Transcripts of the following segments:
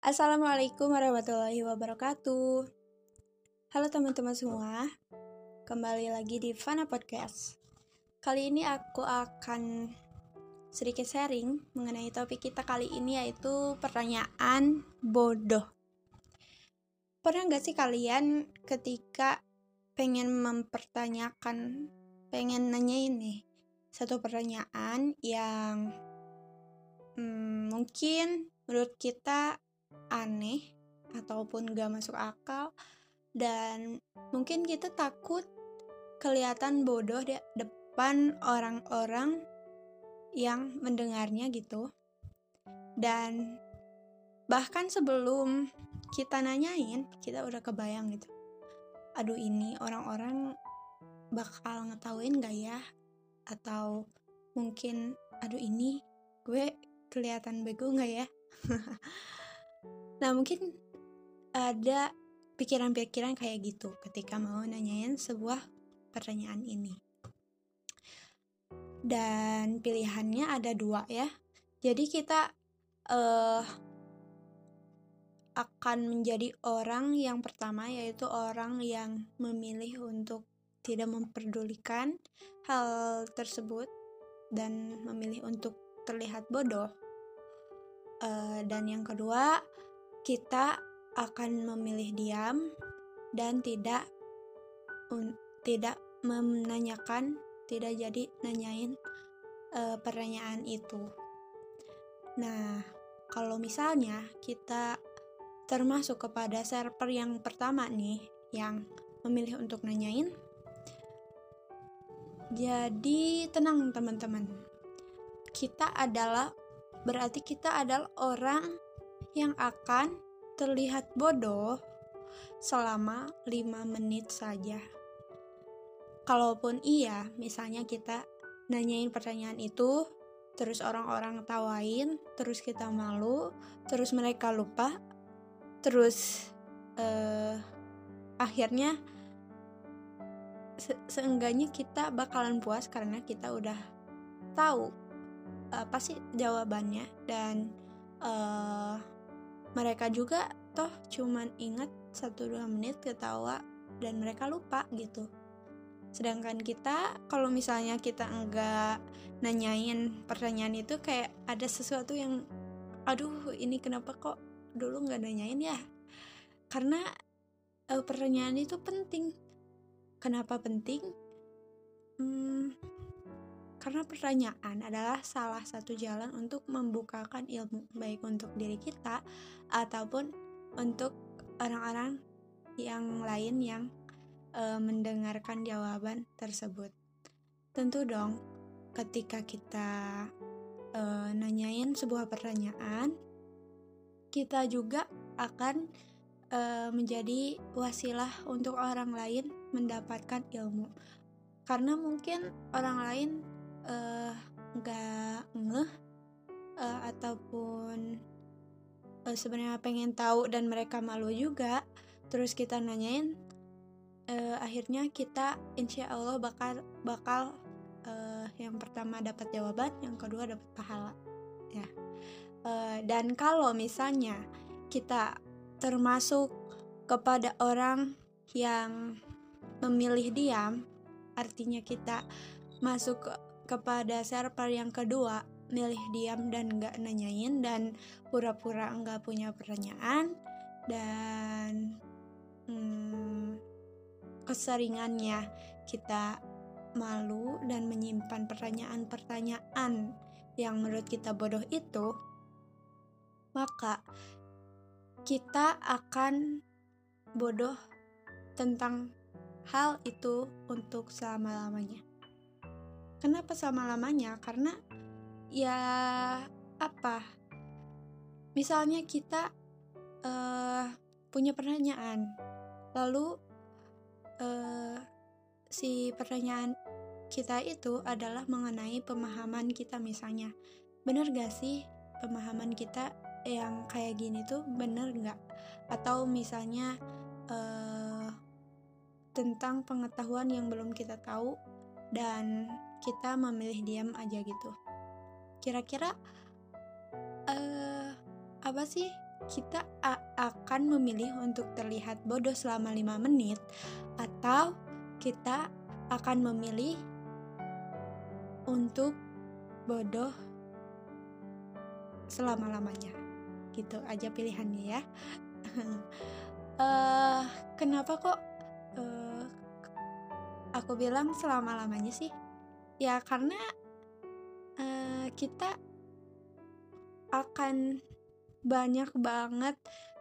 Assalamualaikum warahmatullahi wabarakatuh. Halo teman-teman semua, kembali lagi di Fana Podcast. Kali ini aku akan sedikit sharing mengenai topik kita kali ini yaitu pertanyaan bodoh. Pernah gak sih kalian ketika pengen mempertanyakan, pengen nanya ini satu pertanyaan yang hmm, mungkin menurut kita aneh ataupun gak masuk akal dan mungkin kita takut kelihatan bodoh di depan orang-orang yang mendengarnya gitu. Dan bahkan sebelum kita nanyain kita udah kebayang gitu aduh ini orang-orang bakal ngetahuin gak ya? Atau mungkin aduh ini gue kelihatan bego nggak ya nah mungkin ada pikiran-pikiran kayak gitu ketika mau nanyain sebuah pertanyaan ini dan pilihannya ada dua ya jadi kita uh, akan menjadi orang yang pertama yaitu orang yang memilih untuk tidak memperdulikan hal tersebut dan memilih untuk terlihat bodoh. Uh, dan yang kedua, kita akan memilih diam dan tidak un, tidak menanyakan, tidak jadi nanyain uh, pertanyaan itu. Nah, kalau misalnya kita termasuk kepada server yang pertama nih, yang memilih untuk nanyain, jadi tenang teman-teman. Kita adalah berarti kita adalah orang yang akan terlihat bodoh selama 5 menit saja. Kalaupun iya, misalnya kita nanyain pertanyaan itu, terus orang-orang tawain, terus kita malu, terus mereka lupa, terus uh, akhirnya se seenggaknya kita bakalan puas karena kita udah tahu apa sih jawabannya? Dan uh, mereka juga toh cuman ingat satu dua menit ketawa dan mereka lupa gitu. Sedangkan kita kalau misalnya kita enggak nanyain pertanyaan itu kayak ada sesuatu yang aduh ini kenapa kok dulu nggak nanyain ya? Karena uh, pertanyaan itu penting. Kenapa penting? Hmm, karena pertanyaan adalah salah satu jalan untuk membukakan ilmu, baik untuk diri kita ataupun untuk orang-orang yang lain yang e, mendengarkan jawaban tersebut. Tentu dong, ketika kita e, nanyain sebuah pertanyaan, kita juga akan uh, menjadi wasilah untuk orang lain mendapatkan ilmu karena mungkin orang lain nggak uh, ngeh uh, ataupun uh, sebenarnya pengen tahu dan mereka malu juga. Terus kita nanyain uh, akhirnya kita insya Allah bakal bakal uh, yang pertama dapat jawaban yang kedua dapat pahala. Ya. Uh, dan kalau misalnya kita termasuk kepada orang yang memilih diam, artinya kita masuk kepada server yang kedua, milih diam dan nggak nanyain dan pura-pura nggak punya pertanyaan dan hmm, keseringannya kita malu dan menyimpan pertanyaan-pertanyaan yang menurut kita bodoh itu, maka kita akan bodoh tentang hal itu untuk selama-lamanya. Kenapa selama-lamanya? Karena ya apa? Misalnya kita uh, punya pertanyaan, lalu uh, si pertanyaan kita itu adalah mengenai pemahaman kita misalnya. Bener gak sih pemahaman kita yang kayak gini tuh bener nggak atau misalnya uh, tentang pengetahuan yang belum kita tahu dan kita memilih diam aja gitu. Kira-kira uh, apa sih? Kita akan memilih untuk terlihat bodoh selama lima menit atau kita akan memilih untuk bodoh selama-lamanya? Gitu aja pilihannya ya. Uh, kenapa kok uh, aku bilang selama-lamanya sih ya karena uh, kita akan banyak banget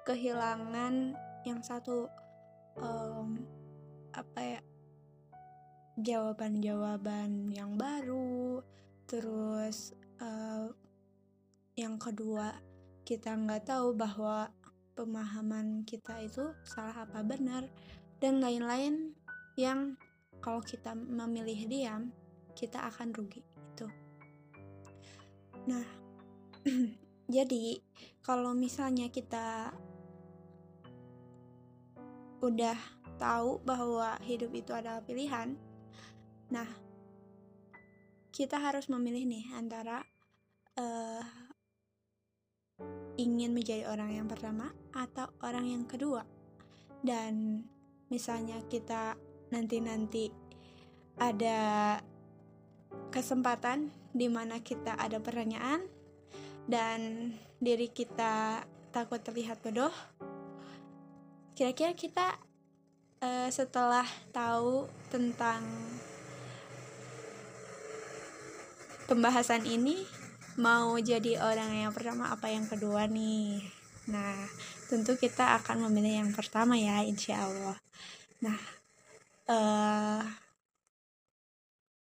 kehilangan yang satu um, apa ya jawaban-jawaban yang baru terus uh, yang kedua kita nggak tahu bahwa pemahaman kita itu salah apa benar dan lain-lain yang kalau kita memilih diam kita akan rugi itu nah jadi kalau misalnya kita udah tahu bahwa hidup itu adalah pilihan nah kita harus memilih nih antara uh, ingin menjadi orang yang pertama atau orang yang kedua. Dan misalnya kita nanti-nanti ada kesempatan di mana kita ada pertanyaan dan diri kita takut terlihat bodoh. Kira-kira kita uh, setelah tahu tentang pembahasan ini mau jadi orang yang pertama apa yang kedua nih nah tentu kita akan memilih yang pertama ya insya Allah nah uh,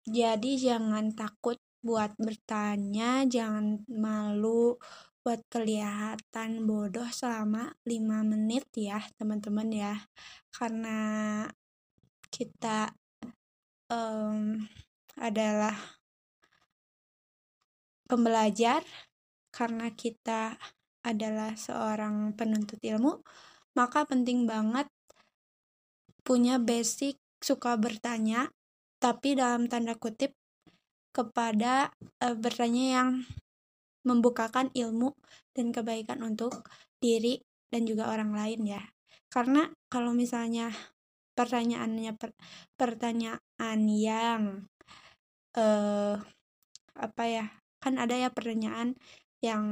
jadi jangan takut buat bertanya jangan malu buat kelihatan bodoh selama 5 menit ya teman-teman ya. Karena kita um, adalah pembelajar karena kita adalah seorang penuntut ilmu, maka penting banget punya basic suka bertanya, tapi dalam tanda kutip kepada e, bertanya yang membukakan ilmu dan kebaikan untuk diri dan juga orang lain ya. Karena kalau misalnya pertanyaannya per, pertanyaan yang eh apa ya kan ada ya pertanyaan yang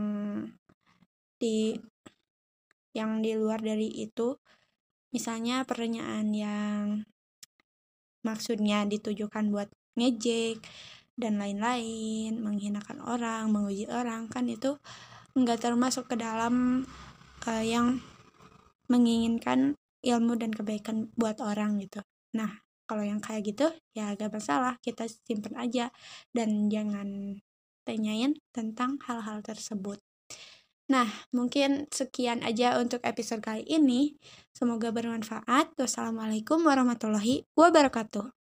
di yang di luar dari itu misalnya pertanyaan yang maksudnya ditujukan buat ngejek dan lain-lain menghinakan orang menguji orang kan itu nggak termasuk ke dalam uh, yang menginginkan ilmu dan kebaikan buat orang gitu nah kalau yang kayak gitu ya agak masalah kita simpen aja dan jangan tanyain tentang hal-hal tersebut. Nah, mungkin sekian aja untuk episode kali ini. Semoga bermanfaat. Wassalamualaikum warahmatullahi wabarakatuh.